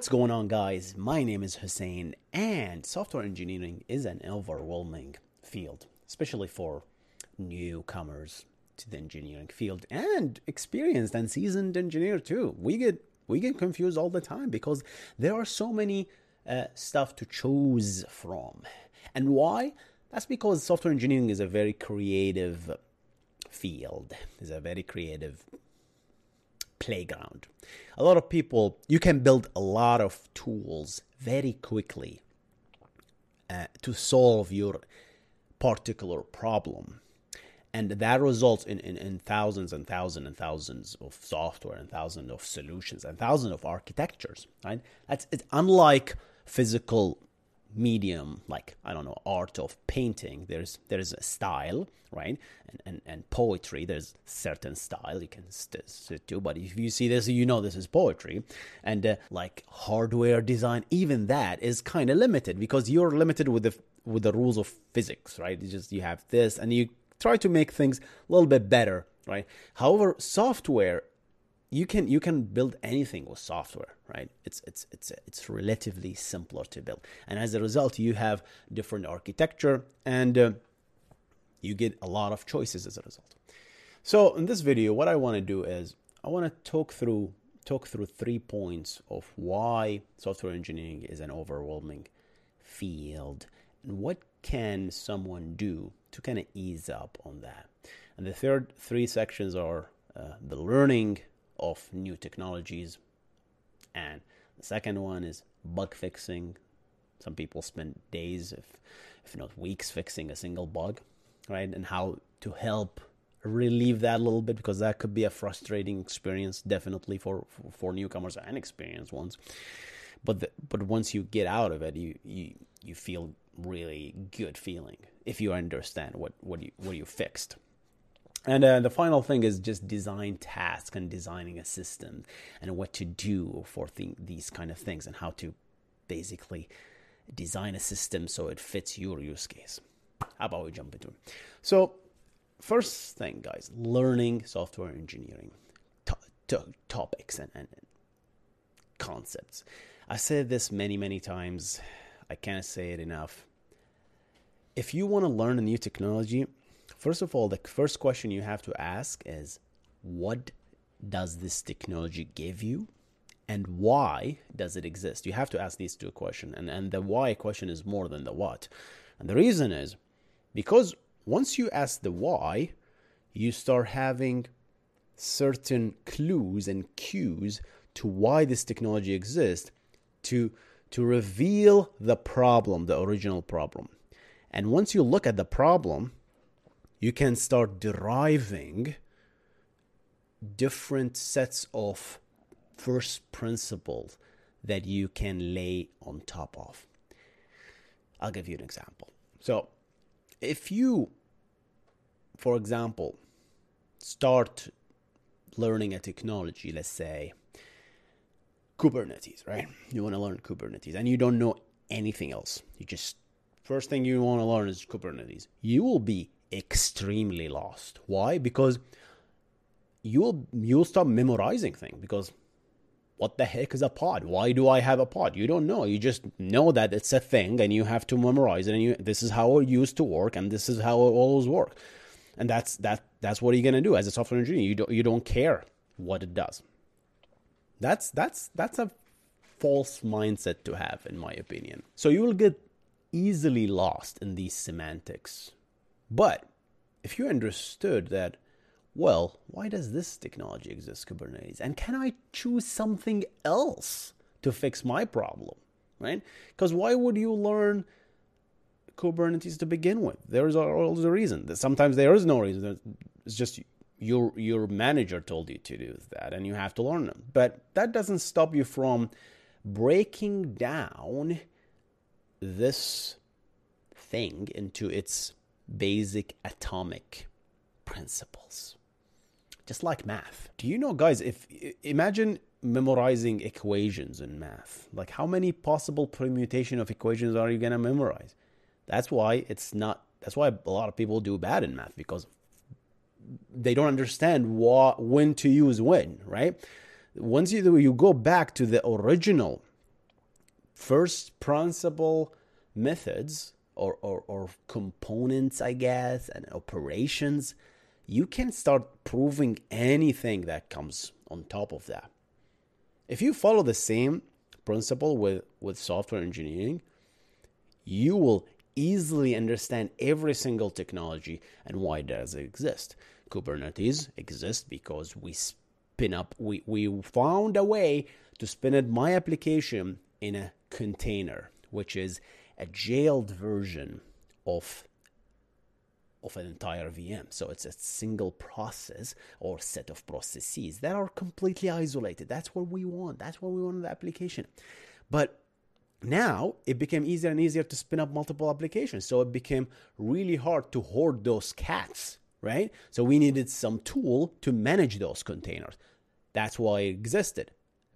What's going on, guys? My name is Hussein, and software engineering is an overwhelming field, especially for newcomers to the engineering field and experienced and seasoned engineer too. We get we get confused all the time because there are so many uh, stuff to choose from, and why? That's because software engineering is a very creative field. It's a very creative playground. A lot of people, you can build a lot of tools very quickly uh, to solve your particular problem. And that results in, in, in, thousands and thousands and thousands of software and thousands of solutions and thousands of architectures, right? That's it's unlike physical medium like i don't know art of painting there's there's a style right? And and, and poetry there's certain style you can sit to but if you see this you know this is poetry. And uh, like hardware design even that is kind of limited because you're limited with the with the rules of physics right? You just you have this and you try to make things a little bit better right? However software you can you can build anything with software right? It's it's it's it's relatively simpler to build. And as a result you have different architecture and uh, you get a lot of choices as a result. So in this video what i want to do is i want to talk through talk through three points of why software engineering is an overwhelming field and what can someone do to kind of ease up on that. And the third three sections are uh, the learning of new technologies. And the second one is bug fixing. Some people spend days, if, if not weeks, fixing a single bug, right? And how to help relieve that a little bit because that could be a frustrating experience, definitely for, for, for newcomers and experienced ones. But the, but once you get out of it, you, you you feel really good feeling if you understand what what you what you fixed. And uh, the final thing is just design tasks and designing a system and what to do for th- these kind of things and how to basically design a system so it fits your use case. How about we jump into it? So, first thing, guys, learning software engineering to- to- topics and, and concepts. I said this many, many times. I can't say it enough. If you want to learn a new technology, First of all, the first question you have to ask is what does this technology give you? And why does it exist? You have to ask these two questions. And, and the why question is more than the what. And the reason is because once you ask the why, you start having certain clues and cues to why this technology exists to, to reveal the problem, the original problem. And once you look at the problem, you can start deriving different sets of first principles that you can lay on top of. I'll give you an example. So, if you, for example, start learning a technology, let's say Kubernetes, right? You want to learn Kubernetes and you don't know anything else. You just, first thing you want to learn is Kubernetes. You will be extremely lost. Why? Because you'll you'll start memorizing things because what the heck is a pod? Why do I have a pod? You don't know. You just know that it's a thing and you have to memorize it and you this is how it used to work and this is how it always work. And that's that that's what you're gonna do as a software engineer. You don't you don't care what it does. That's that's that's a false mindset to have in my opinion. So you will get easily lost in these semantics but if you understood that, well, why does this technology exist, Kubernetes? And can I choose something else to fix my problem? Right? Because why would you learn Kubernetes to begin with. There's always a reason. Sometimes there is no reason. It's just your your manager told you to do that, and you have to learn them. But that doesn't stop you from breaking down this thing into its basic atomic principles. Just like math. Do you know, guys, if imagine memorizing equations in math. Like how many possible permutation of equations are you going to memorize? That's why it's not that's why a lot of people do bad in math because they don't understand what when to use when, right? Once you do you go back to the original first principle methods or, or, or components, I guess, and operations, you can start proving anything that comes on top of that. If you follow the same principle with, with software engineering, you will easily understand every single technology and why does it exist. Kubernetes exists because we spin up, we, we found a way to spin up my application in a container, which is a jailed version of of an entire VM. So it's a single process or set of processes that are completely isolated. That's what we want. That's what we want in the application. But now it became easier and easier to spin up multiple applications. So it became really hard to hoard those cats, right? So we needed some tool to manage those containers. That's why it existed.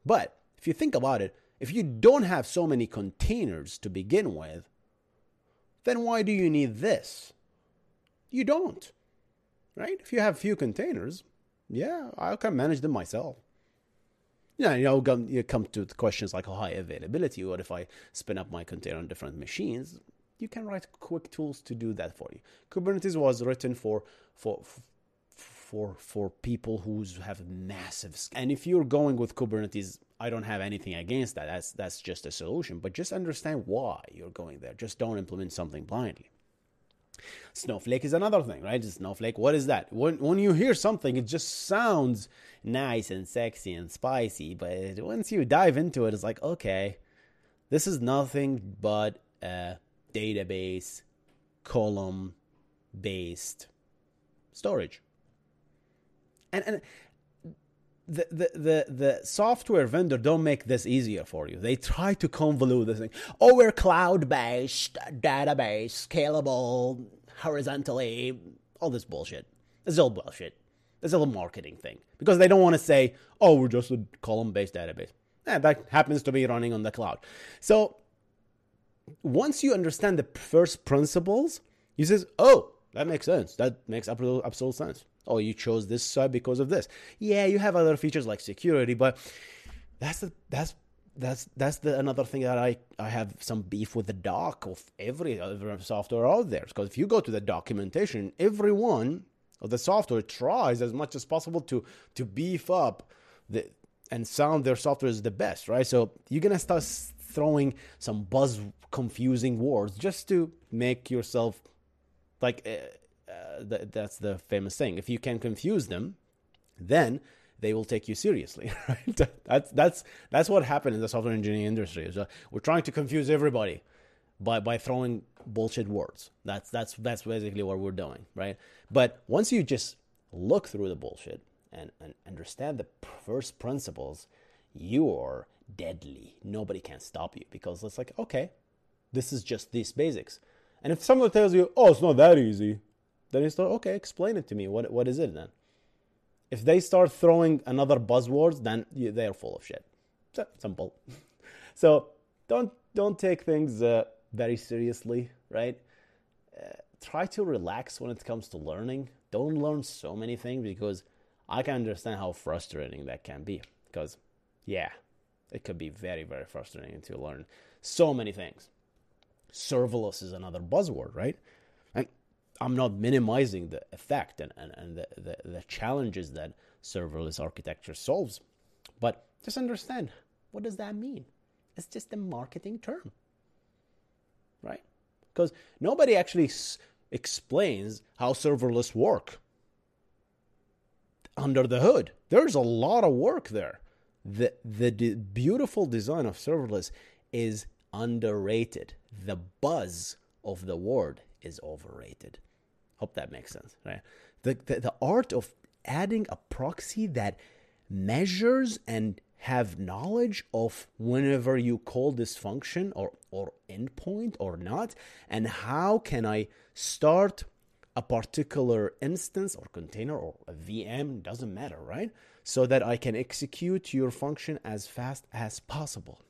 But if you think about it, if you don't have so many containers to begin with, then why do you need this? You don't. Right? If you have few containers, yeah, I can manage them myself. Yeah, you know, you come to questions like oh, high availability. What if I spin up my container on different machines? You can write quick tools to do that for you. Kubernetes was written for for for for people who have massive. And if you're going with Kubernetes I don't have anything against that. That's that's just a solution. But just understand why you're going there. Just don't implement something blindly. Snowflake is another thing, right? Snowflake, what is that? When when you hear something, it just sounds nice and sexy and spicy, but once you dive into it, it's like, okay, this is nothing but a database column based storage. And and the, the, the, software vendor don't make this easier for you. They try to convolute this thing. Oh, we're cloud based, database, scalable, horizontally, all this bullshit. It's all bullshit. It's a little marketing thing because they don't want to say, oh, we're just a column based database. Yeah, that happens to be running on the cloud. So once you understand the first principles, you says, oh, that makes sense. That makes absolute, absolute sense. Oh, you chose this side because of this. Yeah, you have other features like security, but that's the, that's that's that's the another thing that I I have some beef with the doc of every other software out there. Because if you go to the documentation, everyone of the software tries as much as possible to to beef up the and sound their software is the best, right? So you're gonna start throwing some buzz confusing words just to make yourself like uh, uh, th- that's the famous saying. If you can confuse them, then they will take you seriously. Right? that's that's that's what happened in the software engineering industry. So we're trying to confuse everybody by by throwing bullshit words. That's that's that's basically what we're doing, right? But once you just look through the bullshit and, and understand the first principles, you are deadly. Nobody can stop you because it's like, okay, this is just these basics. And if someone tells you, "Oh, it's not that easy," then you start, "Okay, explain it to me. What what is it then?" If they start throwing another buzzwords, then they're full of shit. Simple. so don't don't take things uh, very seriously, right? Uh, try to relax when it comes to learning. Don't learn so many things because I can understand how frustrating that can be. Because, yeah, it could be very, very frustrating to learn so many things serverless is another buzzword, right? I'm not minimizing the effect and, and, and the, the, the challenges that serverless architecture solves. But just understand what does that mean? It's just a marketing term, right? Because nobody actually s- explains how serverless work under the hood. There's a lot of work there. The, the beautiful design of serverless is underrated. The buzz of the word is overrated. Hope that makes sense, right? The, the, the art of adding a proxy that measures and have knowledge of whenever you call this function or, or endpoint or not, and how can I start a particular instance or container or a VM, doesn't matter, right? So that I can execute your function as fast as possible.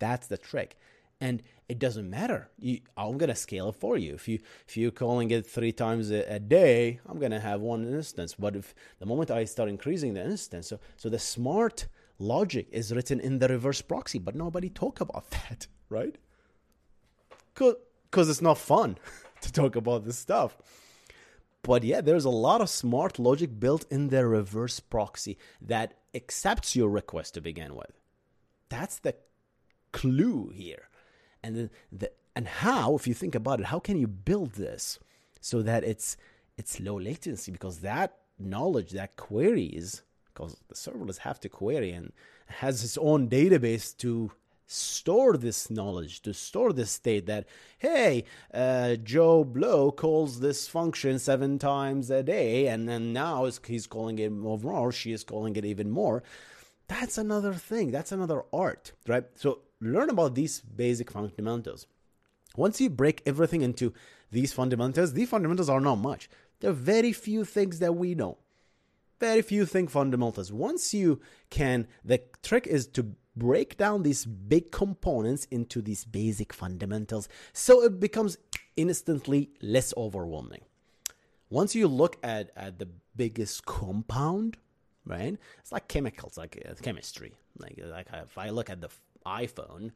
That's the trick. And it doesn't matter. You, I'm gonna scale it for you. If you if you're calling it three times a, a, day, I'm gonna have one instance. But if the moment I start increasing the instance, so so the smart logic is written in the reverse proxy, but nobody talk about that, right? Because it's not fun to talk about this stuff. But yeah, there's a lot of smart logic built in the reverse proxy that accepts your request to begin with. That's the clue here and the, the and how if you think about it how can you build this so that it's it's low latency? Because that knowledge that queries because the serverless have to query and has its own database to store this knowledge to store this state that hey uh, joe blow calls this function seven times a day and then now he's calling it more or she is calling it even more. That's another thing. That's another art right? So learn about these basic fundamentals. Once you break everything into these fundamentals, these fundamentals are not much. There are very few things that we know. Very few thing fundamentals. Once you can, the trick is to break down these big components into these basic fundamentals so it becomes instantly less overwhelming. Once you look at, at the biggest compound, right? It's like chemicals, like uh, chemistry. Like, like if I look at the iPhone,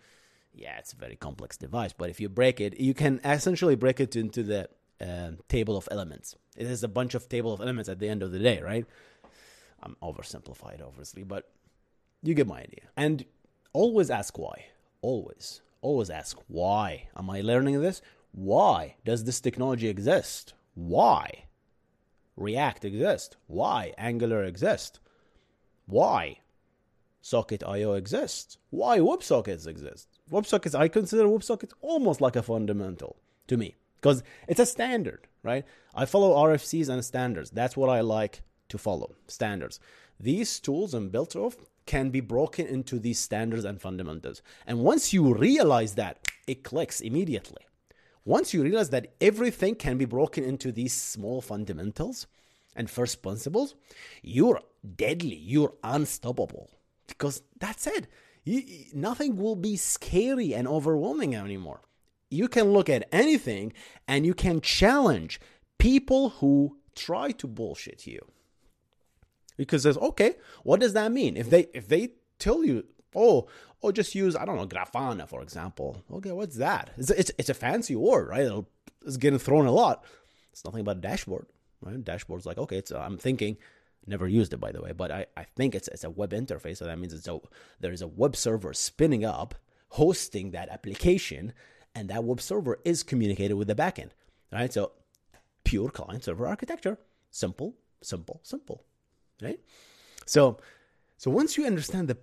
yeah, it's a very complex device. But if you break it, you can essentially break it into the uh, table of elements. It is a bunch of table of elements at the end of the day, right? I'm oversimplified, obviously, but you get my idea. And always ask why. Always, always ask why. Am I learning this? Why does this technology exist? Why? React exist? Why Angular exist? Why Socket.io exists. Why WebSockets exist? WebSockets, I consider WebSockets almost like a fundamental to me because it's a standard, right? I follow RFCs and standards. That's what I like to follow standards. These tools and built off can be broken into these standards and fundamentals. And once you realize that, it clicks immediately. Once you realize that everything can be broken into these small fundamentals and first principles, you're deadly, you're unstoppable because that's it. You, nothing will be scary and overwhelming anymore. You can look at anything and you can challenge people who try to bullshit you. Because says, okay, what does that mean? If they if they tell you, oh, oh, just use I don't know Grafana for example. Okay, what's that? It's it's, it's a fancy word, right? It'll, it's getting thrown a lot. It's nothing but a dashboard, right? Dashboard's like okay, it's I'm thinking Never used it, by the way, but I, I think it's, it's a web interface. So that means it's a, there is a web server spinning up, hosting that application, and that web server is communicated with the backend. Right? So pure client server architecture. Simple, simple, simple. Right? So so once you understand the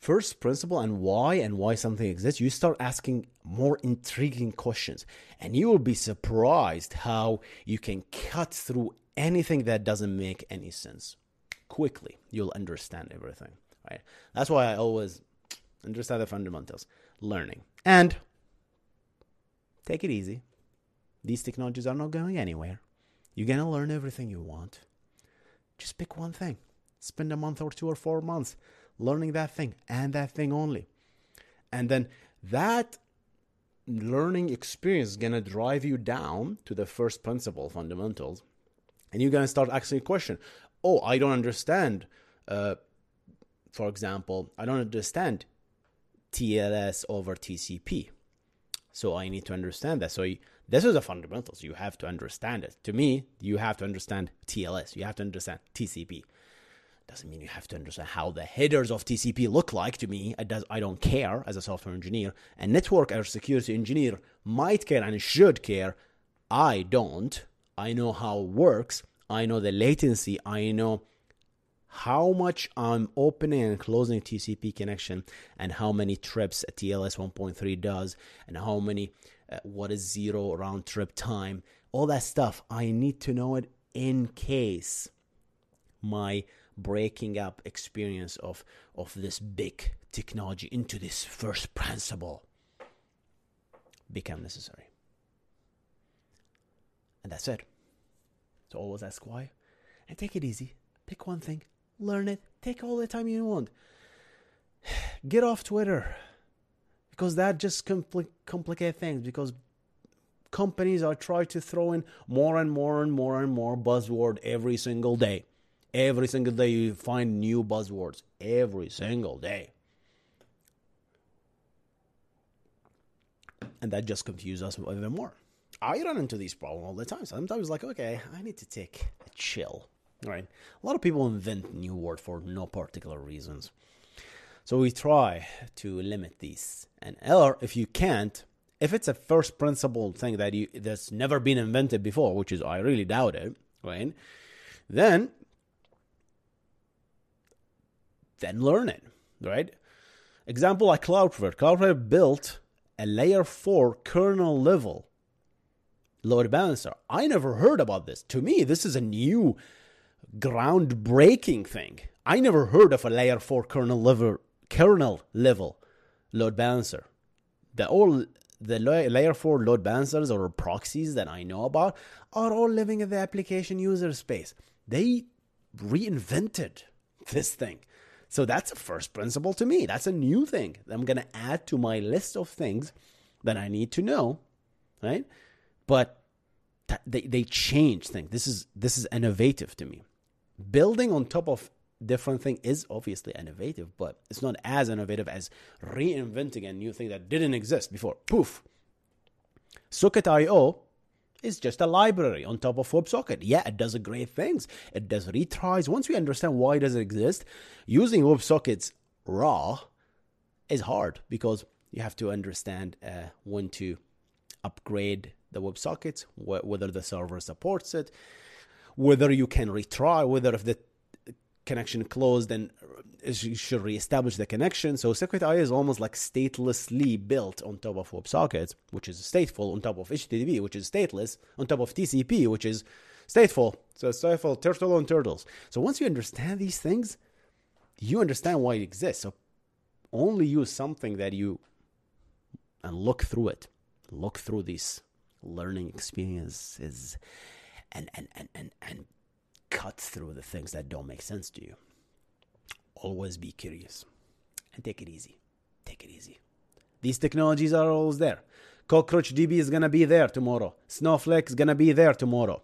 first principle and why and why something exists, you start asking more intriguing questions. And you will be surprised how you can cut through anything that doesn't make any sense quickly you'll understand everything right? That's why i always understand the fundamentals. Learning. And take it easy. These technologies are not going anywhere. You're to learn everything you want. Just pick one thing. Spend a month or two or four months learning that thing and that thing only. And then that learning experience is going to drive you down to the first principle fundamentals. And you're going to start asking a question oh, I don't understand. Uh, for example, I don't understand TLS over TCP. So I need to understand that. So you, this is a fundamental. So you have to understand it. To me, you have to understand TLS. You have to understand TCP. Doesn't mean you have to understand how the headers of TCP look like. To me, I, does, I don't care as a software engineer. A network or security engineer might care and should care. I don't. I know how it works. I know the latency, I know how much I'm opening and closing TCP connection and how many trips a TLS 1.3 does and how many uh, what is zero round trip time, all that stuff. I need to know it in case my breaking up experience of of this big technology into this first principle become necessary. And that's it. So always ask why and take it easy. Pick one thing, learn it, take all the time you want. Get off Twitter because that just compli- complicate things because companies are trying to throw in more and more and more and more buzzword every single day. Every single day you find new buzzwords. Every single day. And that just confuses us even more. I run into these problems all the time. Sometimes like, okay, I need to take a chill. Right? A lot of people invent new word for no particular reasons. So we try to limit these. And or if you can't, if it's a first principle thing that you that's never been invented before, which is I really doubt it, right? Then then learn it, right? Example like Cloudflare. Cloudflare built a layer 4 kernel level load balancer. I never heard about this. To me, this is a new groundbreaking thing. I never heard of a layer 4 kernel level kernel level load balancer. The all the layer 4 load balancers or proxies that I know about are all living in the application user space. They reinvented this thing. So that's a first principle to me. That's a new thing that I'm going to add to my list of things that I need to know, right? But they they change things. This is this is innovative to me. Building on top of different thing is obviously innovative, but it's not as innovative as reinventing a new thing that didn't exist before. Poof. Socket.io is just a library on top of WebSocket. Yeah, it does great things. It does retries. Once we understand why does it exist, using WebSockets raw is hard because you have to understand uh, when to upgrade the WebSockets, wh- whether the server supports it, whether you can retry, whether if the connection closed, then you should reestablish the connection. So Socket.io is almost like statelessly built on top of WebSockets, which is stateful, on top of HTTP, which is stateless, on top of TCP, which is stateful. So stateful, turtle on turtles. So once you understand these things, you understand why it exists. So only use something that you and look through it. Look through these learning experiences and and and and, and cut through the things that don't make sense to you. Always be curious and take it easy. Take it easy. These technologies are always there. Cockroach DB is gonna be there tomorrow. Snowflake is gonna be there tomorrow.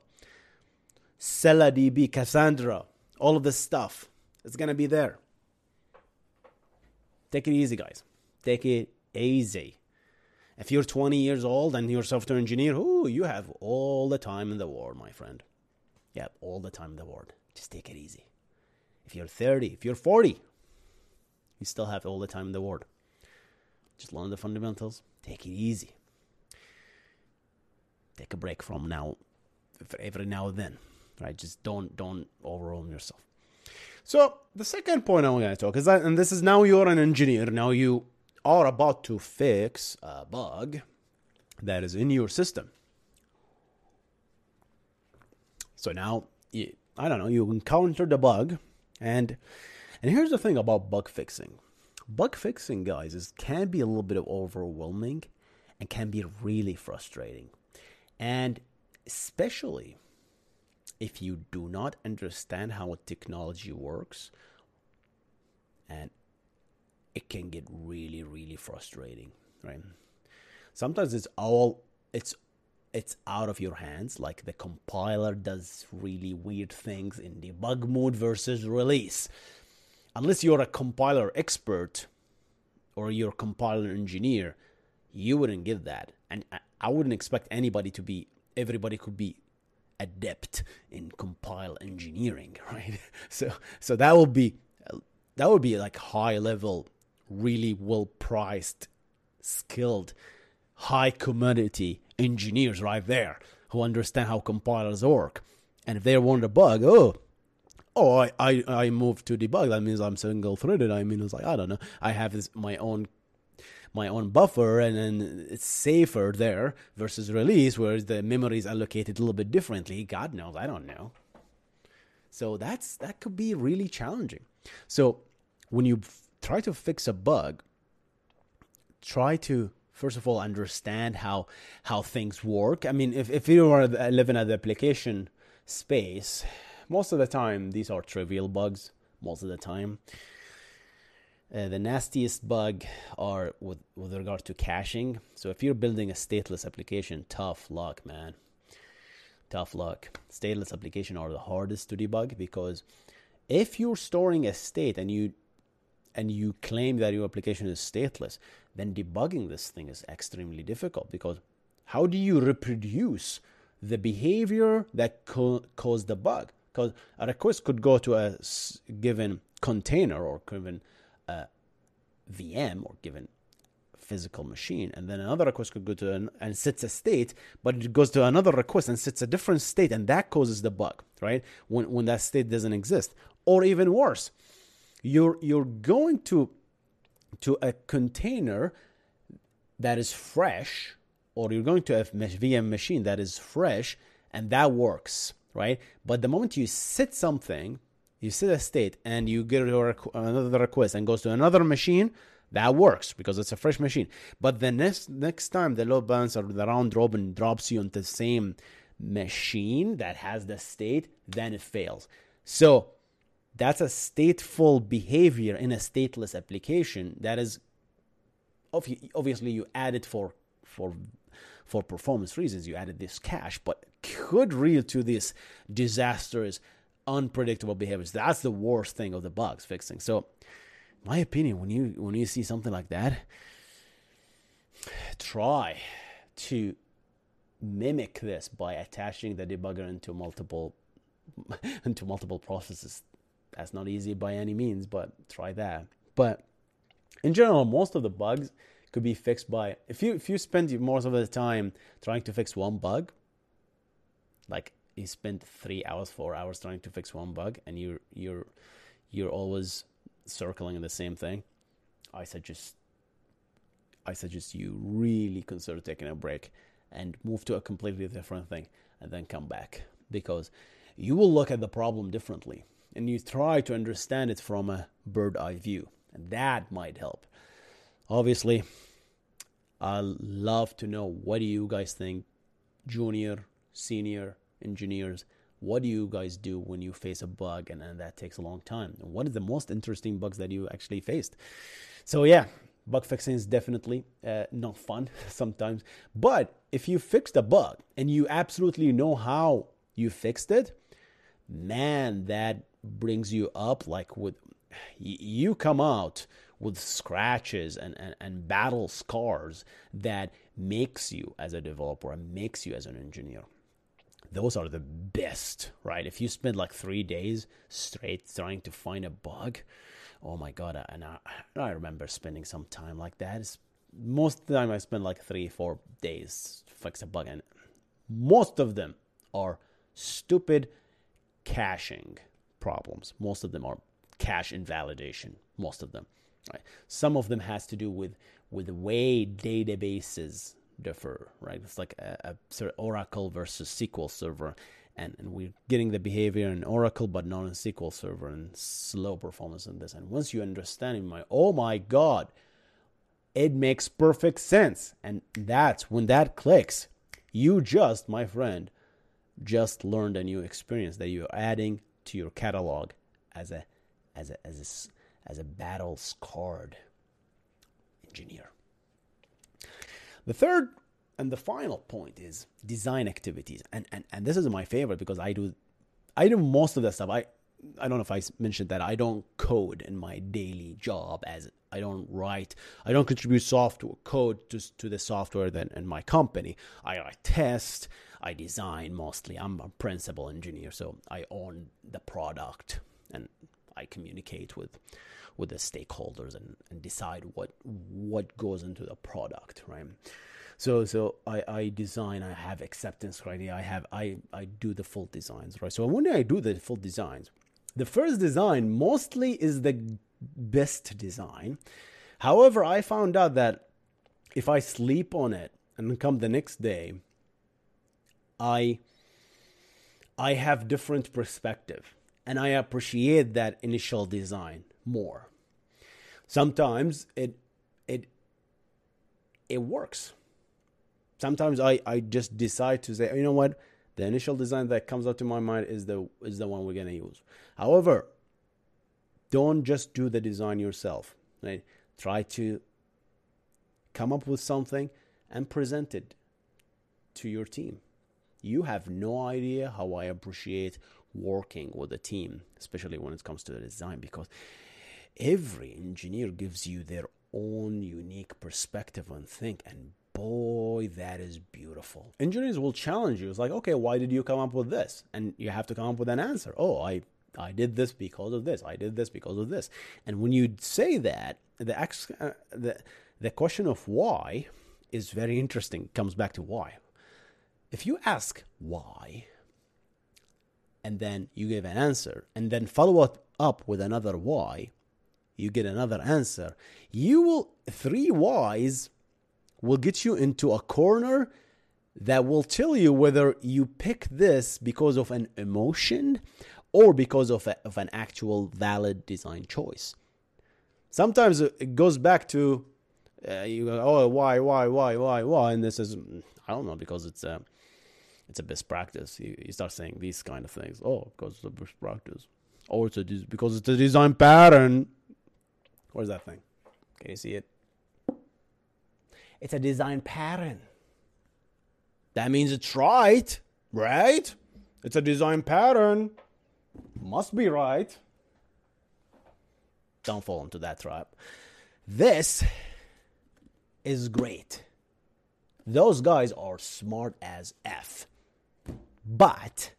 DB, Cassandra, all of this stuff is gonna be there. Take it easy, guys. Take it easy. If you're 20 years old and you're a software engineer, ooh, you have all the time in the world, my friend. Yeah, all the time in the world. Just take it easy. If you're 30, if you're 40, you still have all the time in the world. Just learn the fundamentals. Take it easy. Take a break from now, every now and then, right? Just don't don't overwhelm yourself. So the second point I'm going to talk is that, and this is now you're an engineer. Now you are about to fix a bug that is in your system. So now, I don't know, you encounter the bug, and and here's the thing about bug fixing. Bug fixing, guys, is can be a little bit of overwhelming and can be really frustrating. And especially if you do not understand how a technology works and it can get really really frustrating right sometimes it's all it's it's out of your hands. Like the compiler does really weird things in debug mode versus release. Unless you're a compiler expert or you're a compiler engineer, you wouldn't get that. And I wouldn't expect anybody to be, everybody could be adept in compile engineering, right? So, so that would be, that would be like high level, really well priced, skilled, high commodity engineers right there who understand how compilers work. And if they want a bug, oh, oh, I, I, I moved to debug. That means I'm single threaded. I mean, it's like, I don't know. I have this, my own, my own buffer and then it's safer there versus release where the memory is allocated a little bit differently. God knows, I don't know. So that's that could be really challenging. So when you try to fix a bug, try to first of all understand how how things work. I mean, if if you are living at the application space, most of the time these are trivial bugs. Most of the time, uh, the nastiest bug are with with regard to caching. So if you're building a stateless application, tough luck, man. Tough luck. Stateless application are the hardest to debug because if you're storing a state and you and you claim that your application is stateless, then debugging this thing is extremely difficult because how do you reproduce the behavior that co- caused the bug? Because a request could go to a given container or given uh, VM or given physical machine, and then another request could go to an, and sets a state, but it goes to another request and sets a different state, and that causes the bug, right? When when that state doesn't exist, or even worse, you're you're going to to a container that is fresh, or you're going to a VM machine that is fresh, and that works, right? But the moment you set something, you set a state, and you get another request and goes to another machine, that works because it's a fresh machine. But the next next time the load balancer, the round robin drops you onto the same machine that has the state, then it fails. So that's a stateful behavior in a stateless application that is obviously you add it for for for performance reasons. You added this cache but could lead to this disastrous unpredictable behaviors. That's the worst thing of the bugs fixing. So my opinion when you when you see something like that try to mimic this by attaching the debugger into multiple into multiple processes that's not easy by any means, but try that. But in general, most of the bugs could be fixed by if you if you spend most of the time trying to fix one bug, like you spend three hours, four hours trying to fix one bug, and you're you're you're always circling the same thing. I suggest I suggest you really consider taking a break and move to a completely different thing and then come back because you will look at the problem differently and you try to understand it from a bird eye view. And that might help. Obviously, I love to know what do you guys think, junior, senior engineers. What do you guys do when you face a bug and, and that takes a long time? And what are the most interesting bugs that you actually faced? So, yeah, bug fixing is definitely uh, not fun sometimes. But if you fixed a bug and you absolutely know how you fixed it, man, that brings you up like with you come out with scratches and, and, and battle scars that makes you as a developer and makes you as an engineer. Those are the best right? If you spend like three days straight trying to find a bug oh my god and i, I remember spending some time like that. It's, most of the time i spend like three four days fix a bug and most of them are stupid caching problems. Most of them are cache invalidation. Most of them. Right. Some of them has to do with with the way databases differ. Right. It's like a, a sort of Oracle versus SQL server, and, and we're getting the behavior in Oracle, but not in SQL server, and slow performance in this. And once you understand, my oh my god, it makes perfect sense. And that's when that clicks. You just, my friend, just learned a new experience that you're adding to your catalog as a as a as a, as a battle scarred engineer. The third and the final point is design activities, and and and this is my favorite because I do I do most of that stuff. I I don't know if I mentioned that I don't code in my daily job as I don't write, I don't contribute software code to, to the software that in my company. I, I test, I design mostly. I'm a principal engineer, so I own the product and I communicate with with the stakeholders and, and decide what what goes into the product, right? So so I, I design, I have acceptance criteria, I have I, I do the full designs, right? So when I do the full designs, the first design mostly is the best design. However, I found out that if I sleep on it and come the next day, I I have different perspective and I appreciate that initial design more. Sometimes it it it works. Sometimes I, I just decide to say, you know what, the initial design that comes up to my mind is the is the one we're gonna use. However, don't just do the design yourself. Right? Try to come up with something and present it to your team. You have no idea how I appreciate working with a team, especially when it comes to the design, because every engineer gives you their own unique perspective on think and boy that is beautiful. Engineers will challenge you. It's like okay why did you come up with this? And you have to come up with an answer. Oh i i did this because of this. I did this because of this. And when you say that the uh, the the question of why is very interesting. Comes back to why if you ask why and then you give an answer and then follow up with another why you get another answer you will three whys will get you into a corner that will tell you whether you pick this because of an emotion or because of, a, of an actual valid design choice. Sometimes it goes back to uh, you go, oh, why, why, why, why, why, and this is I don't know because it's a it's a best practice. You, you start saying these kind of things. Oh, because it's a best practice, or it's a, because it's a design pattern. Where's that thing? Can you see it? It's a design pattern. That means it's right, right? It's a design pattern. Must be right. Don't fall into that trap. This is great. Those guys are smart as F. But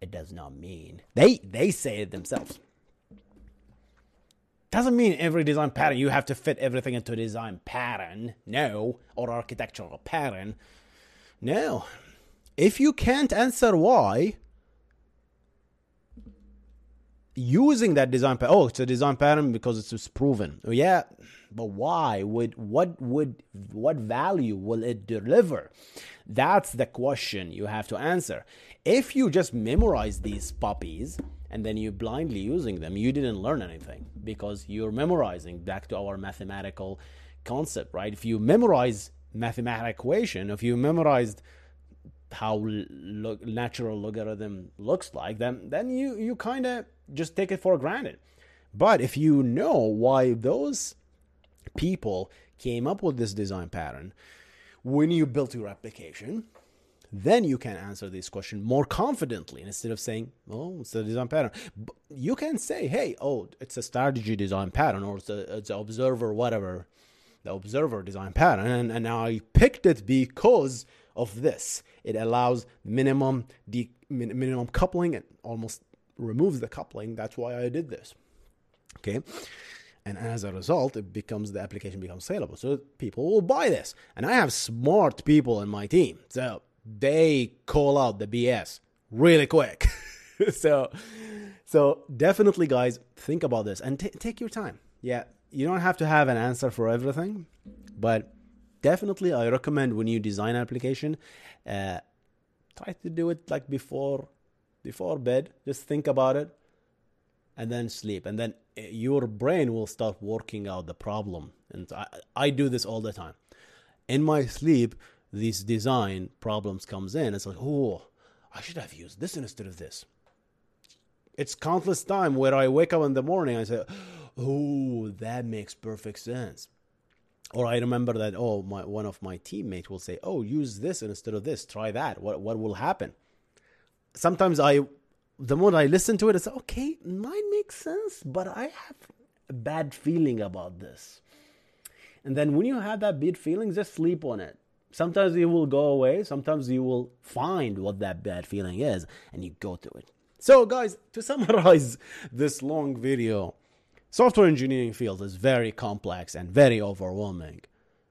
it does not mean they they say it themselves doesn't mean every design pattern you have to fit everything into a design pattern. No. Or architectural pattern. No. If you can't answer why, using that design pattern, oh, it's a design pattern because it's proven. Oh, yeah, but why? Would what would what value will it deliver? That's the question you have to answer. If you just memorize these puppies, and then you blindly using them, you didn't learn anything because you're memorizing back to our mathematical concept, right? If you memorize mathematical equation, if you memorized how natural logarithm looks like, then then you you kind of just take it for granted. But if you know why those people came up with this design pattern, when you built your application, then you can answer this question more confidently instead of saying, oh, it's a design pattern. You can say, hey, oh, it's a strategy design pattern or it's, a, it's an observer, whatever, the observer design pattern. And, and I picked it because of this. It allows minimum, de- minimum coupling and almost removes the coupling. That's why I did this. Okay. And as a result, it becomes the application becomes saleable. So people will buy this. And I have smart people in my team. So they call out the BS really quick. so, so definitely, guys, think about this and t- take your time. Yeah, you don't have to have an answer for everything, but definitely, I recommend when you design an application, uh, try to do it like before, before bed. Just think about it, and then sleep, and then your brain will start working out the problem. And I, I do this all the time. In my sleep, these design problems comes in, it's like, oh, I should have used this instead of this. It's countless time where I wake up in the morning I say, oh, that makes perfect sense. Or I remember that, oh, my one of my teammates will say, oh, use this instead of this. Try that. What what will happen? Sometimes I, the more I listen to it, it's okay, mine makes sense, but I have a bad feeling about this. And then when you have that bad feeling, just sleep on it. Sometimes it will go away. Sometimes you will find what that bad feeling is and you go to it. So, guys, to summarize this long video, software engineering field is very complex and very overwhelming,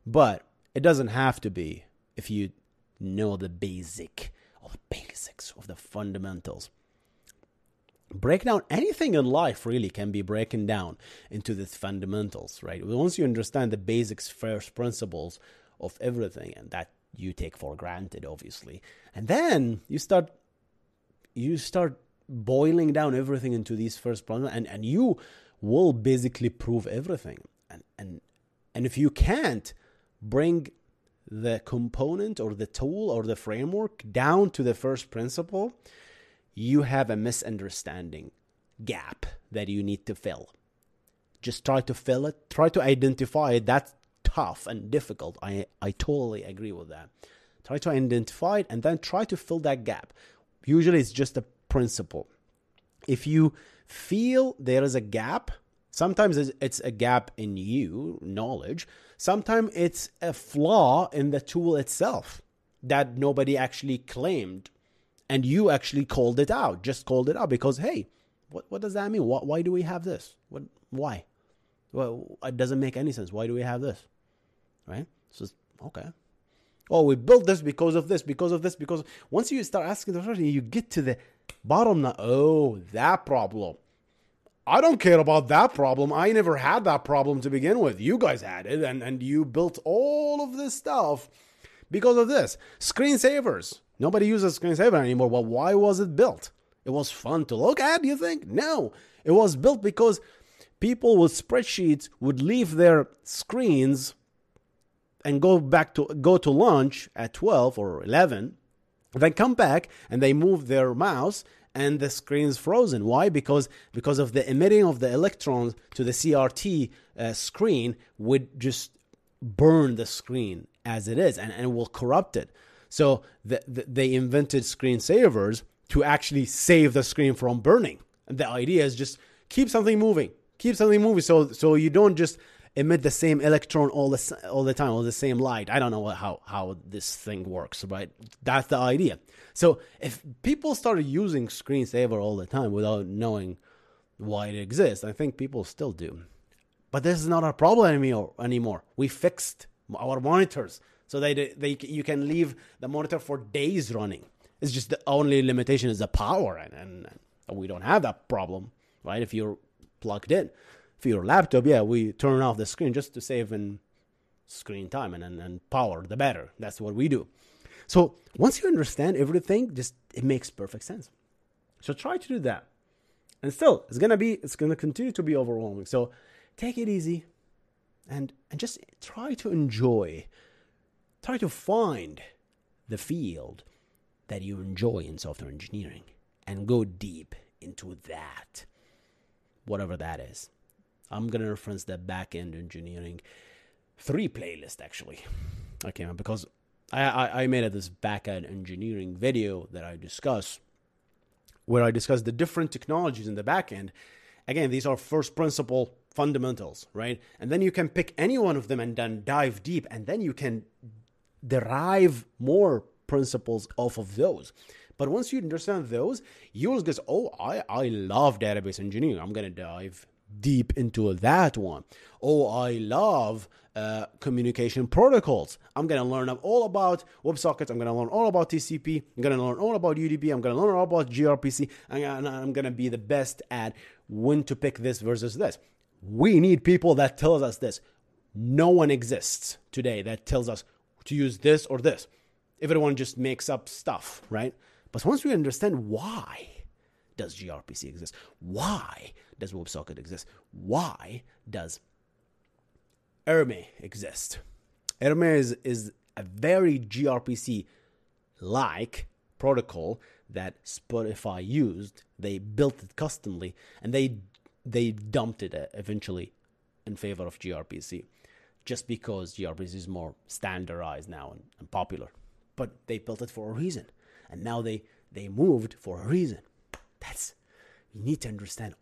but it doesn't have to be if you know the basic or the basics of the fundamentals. Break down anything in life really can be broken down into these fundamentals right? Once you understand the basics first principles of everything and that you take for granted obviously and then you start you start boiling down everything into these first principles and, and you will basically prove everything. And and and if you can't bring the component or the tool or the framework down to the first principle you have a misunderstanding gap that you need to fill. Just try to fill it, try to identify it. That's tough and difficult. I, I totally agree with that. Try to identify it and then try to fill that gap. Usually it's just a principle. If you feel there is a gap, sometimes it's a gap in you, knowledge, sometimes it's a flaw in the tool itself that nobody actually claimed and you actually called it out just called it out because hey what, what does that mean? Why, why do we have this? What why? Well it doesn't make any sense. Why do we have this? Right? So okay. Oh we built this because of this because of this because once you start asking the question you get to the bottom line oh that problem. I don't care about that problem. I never had that problem to begin with. You guys had it, and, and you built all of this stuff because of this. Screensavers. Nobody uses screensaver anymore. Well, why was it built? It was fun to look at, you think? No. It was built because people with spreadsheets would leave their screens and go back to go to lunch at 12 or 11 then come back and they move their mouse and the screen's frozen why because because of the emitting of the electrons to the crt uh, screen would just burn the screen as it is and, and will corrupt it so the, the, they invented screensavers to actually save the screen from burning. And the idea is just keep something moving, keep something moving, so so you don't just emit the same electron all the all the time or the same light. I don't know how how this thing works, but that's the idea. So if people started using screensaver all the time without knowing why it exists, I think people still do. But this is not a problem anymore. Anymore, we fixed our monitors so they, they you can leave the monitor for days running. It's just the only limitation is the power, and, and, and we don't have that problem, right? If you're plugged in, for your laptop, yeah, we turn off the screen just to save in screen time and, and, and power, the better. That's what we do. So once you understand everything, just it makes perfect sense. So try to do that. And still, it's gonna be it's gonna continue to be overwhelming. So take it easy and and just try to enjoy Try to find the field that you enjoy in software engineering and go deep into that, whatever that is. I'm to reference the backend engineering three playlist actually. Okay, because I, I, I made this backend engineering video that I discuss where I discuss the different technologies in the backend. Again, these are first principle fundamentals, right? And then you can pick any one of them and then dive deep, and then you can derive more principles off of those. But once you understand those, you'll just, oh, I, I love database engineering. I'm going to dive deep into that one. Oh, I love uh, communication protocols. I'm going to learn all about WebSockets. I'm going to learn all about TCP. I'm going to learn all about UDP. I'm going to learn all about gRPC. And I'm going to be the best at when to pick this versus this. We need people that tells us this. No one exists today that tells us to use this or this. Everyone just makes up stuff, right? But once we understand why does gRPC exist, why does WebSocket exist, why does Hermes exist? Hermes is, is a very gRPC like protocol that Spotify used. They built it customly and they they dumped it uh, eventually in favor of gRPC just because gRPC is more standardized now and, and popular. But they built it for a reason. And now they, they moved for a reason. That's you need to understand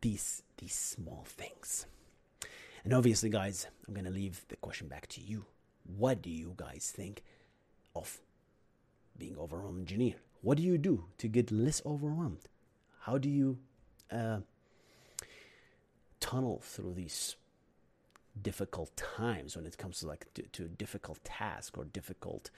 these these small things. And obviously, guys, I'm gonna leave the question back to you. What do you guys think of being overwhelmed engineer? What do you do to get less overwhelmed? How do you uh, tunnel through these difficult times when it comes to like to, to difficult task or difficult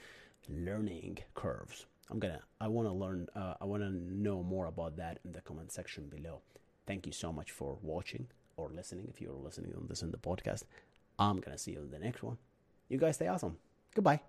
learning curves I'm gonna I want to learn uh, I want to know more about that in the comment section below. Thank you so much for watching or listening if you're listening on this in the podcast. I'm gonna see you in the next one. You guys stay awesome. Goodbye.